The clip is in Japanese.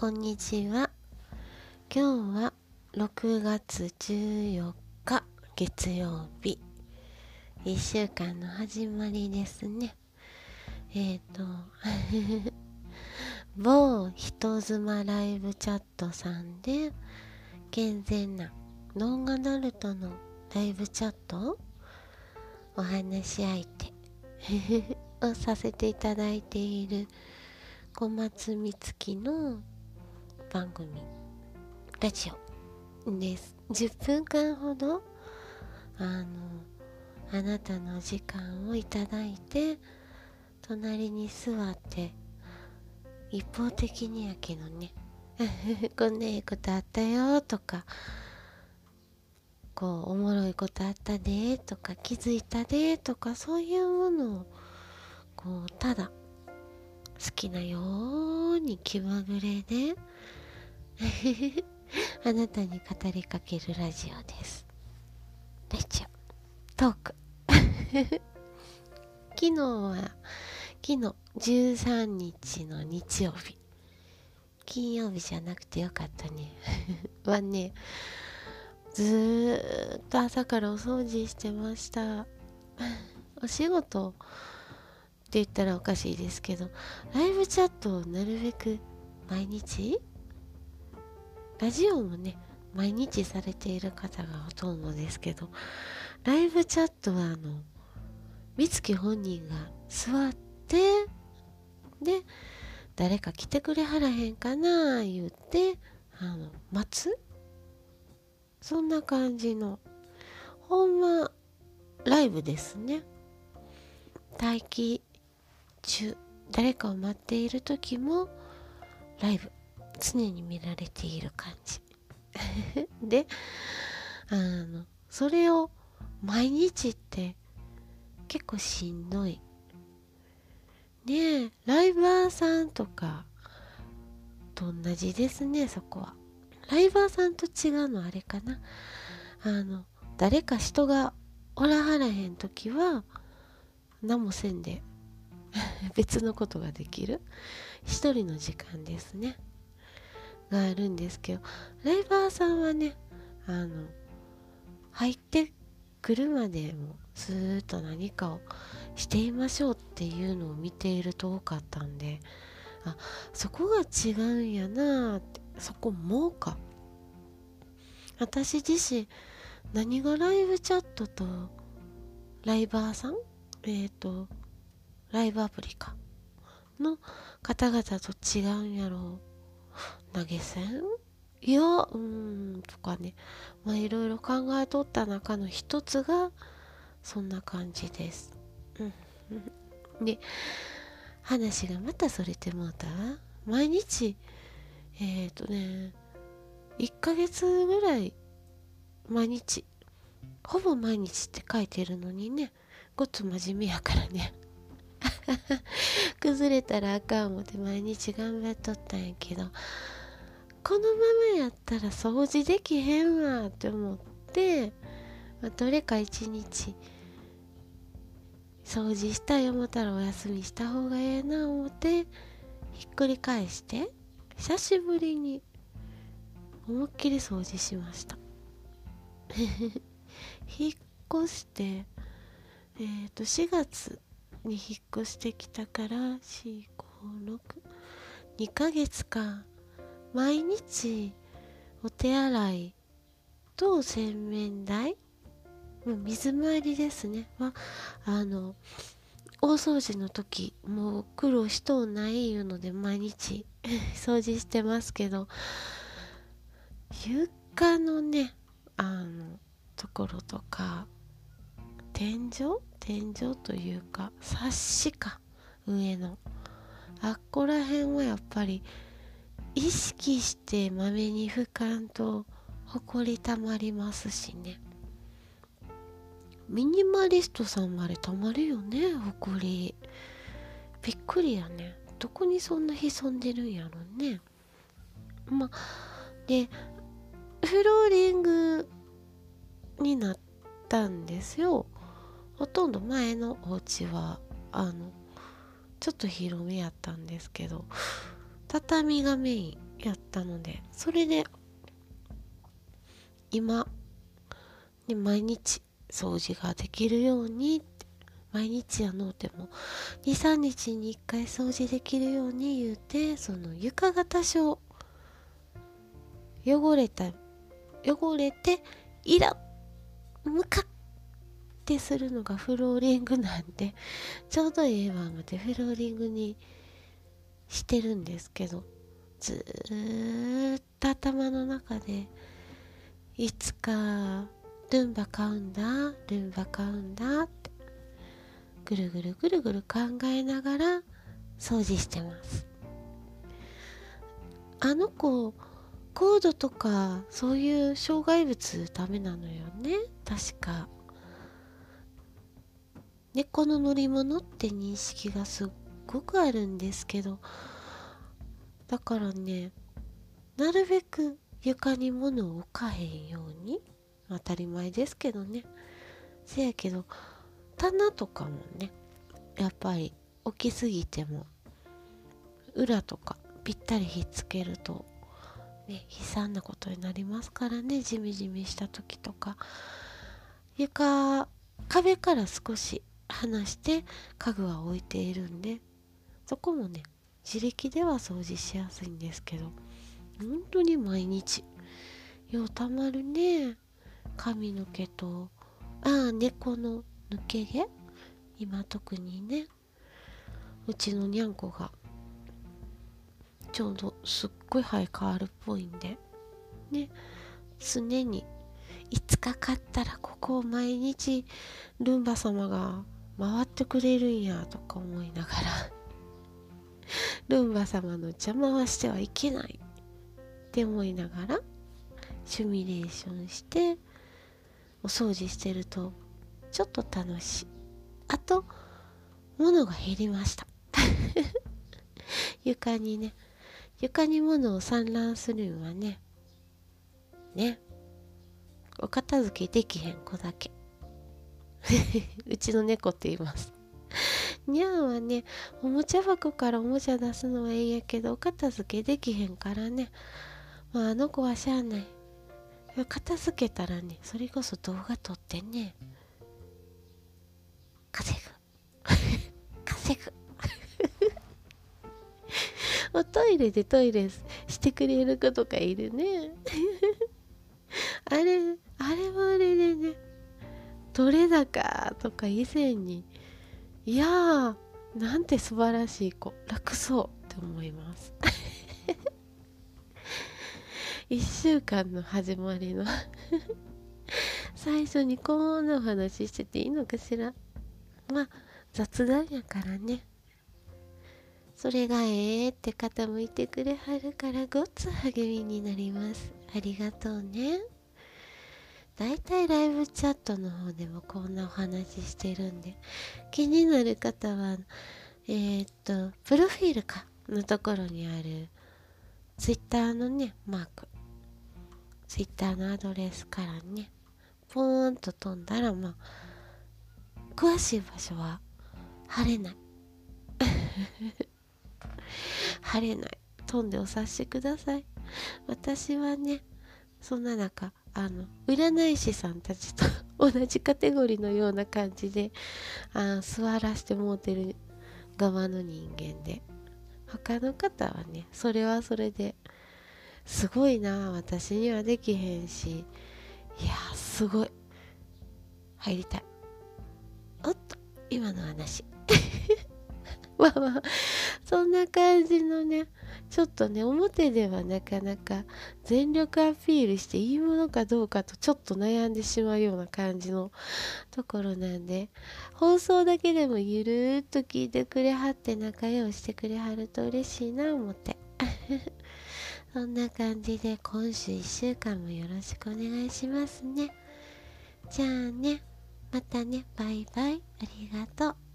こんにちは。今日は6月14日月曜日。1週間の始まりですね。えっ、ー、と、某人妻ライブチャットさんで健全なノンアダルトのライブチャットお話し相手 をさせていただいている小松美月の番組ラジオ。です。10分間ほどあのあなたの時間をいただいて隣に座って一方的にやけどね こんないいことあったよとかこうおもろいことあったでとか気づいたでとかそういうものをこうただ好きなように気まぐれで あなたに語りかけるラジオです。ラジオ。トーク。昨日は昨日13日の日曜日。金曜日じゃなくてよかったね。はねずっと朝からお掃除してました。お仕事って言ったらおかしいですけどライブチャットをなるべく毎日ラジオもね毎日されている方がほとんどですけどライブチャットはあの美月本人が座ってで誰か来てくれはらへんかな言ってあの待つ？そんな感じのほんまライブですね。待機中。誰かを待っている時もライブ。常に見られている感じ。であのそれを毎日って結構しんどい。ねえライバーさんとかと同じですねそこは。ライバーさんと違うのあれかな。あの誰か人がおらはらへん時は何もせんで 別のことができる。一人の時間ですね。があるんですけどライバーさんはねあの入ってくるまでもずっと何かをしていましょうっていうのを見ていると多かったんであそこが違うんやなってそこもうか。私自身何がライブチャットとライバーさんえっ、ー、とライブアプリかの方々と違うんやろう投げ銭？いやうんとかね。まあいろいろ考えとった中の一つがそんな感じです。で話がまたそれてもうたわ。毎日えっ、ー、とね1ヶ月ぐらい毎日ほぼ毎日って書いてるのにねごつ真面目やからね。崩れたらあかん思って毎日頑張っとったんやけどこのままやったら掃除できへんわって思って、まあ、どれか一日掃除したい思ったらお休みした方がええな思ってひっくり返して久しぶりに思いっきり掃除しました。引っ越してえっ、ー、と4月に引っ越してきたから456 2ヶ月間毎日お手洗いと洗面台もう水回りですね。はあの大掃除の時もう苦労しとうないいうので毎日 掃除してますけど床のねあのところとか天井？天井というかサッシか上の。あっこら辺はやっぱり意識してまめに拭かんとほこりたまりますしね。ミニマリストさんまでたまるよねほこり。びっくりやね。どこにそんな潜んでるんやろね。までフローリングになったんですよ。ほとんど前のお家はあのちょっと広めやったんですけど。畳がメインやったのでそれで今、ね、毎日掃除ができるように毎日やのうても23日に1回掃除できるように言うてその床が多少汚れた汚れてイラムカってするのがフローリングなんでちょうどええわ思ってフローリングにしてるんですけどずーっと頭の中でいつかルンバ買うんだルンバ買うんだってぐるぐるぐるぐる考えながら掃除してます。あの子コードとかそういう障害物ダメなのよね。確か。猫の乗り物って認識がすっごくあるんですけどだからねなるべく床に物を置かへんように当たり前ですけどね。せやけど棚とかもねやっぱり置きすぎても裏とかぴったりひっつけるとね悲惨なことになりますからねジメジメした時とか。床壁から少し離して家具は置いているんでそこもね自力では掃除しやすいんですけど本当に毎日。ようたまるね髪の毛とああ猫の抜け毛。今特にねうちのにゃんこがちょうどすっごい生え変わるっぽいんで。ね常にいつかかったらここを毎日ルンバ様が回ってくれるんやとか思いながら。ルンバ様の邪魔はしてはいけないって思いながらシミュレーションしてお掃除してるとちょっと楽しい。あと物が減りました。床にね。床に物を散乱するんはね。ね。お片付けできへん子だけ。うちの猫って言います。にゃんはねおもちゃ箱からおもちゃ出すのはいいんやけどお片付けできへんからね。まああの子はしゃあない。片付けたらねそれこそ動画撮ってね。稼ぐ。稼ぐ。おトイレでトイレしてくれる子とかいるね。あれあれもあれでね取れ高とか以前にいやーなんて素晴らしい子。楽そうって思います。1週間の始まりの。最初にこんなお話してていいのかしら。まあ雑談やからね。それがええって方もいてくれはるからごっつ励みになります。ありがとうね。だいたいライブチャットの方でもこんなお話してるんで気になる方はえー、っとプロフィールかのところにあるツイッターのねマークツイッターのアドレスからねポーンと飛んだらまあ詳しい場所は晴れない。晴れない。飛んでお察しください。私はねそんな中あの占い師さんたちと 同じカテゴリーのような感じであ座らせてもうてる側の人間で。他の方はねそれはそれですごいな私にはできへんし。いやすごい。入りたい。おっと今の話。まあまあそんな感じのねちょっとね表ではなかなか全力アピールしていいものかどうかとちょっと悩んでしまうような感じの ところなんで放送だけでもゆるーっと聞いてくれはって仲良してくれはると嬉しいな思って。そんな感じで今週1週間もよろしくお願いしますね。じゃあねまたね。バイバイ。ありがとう。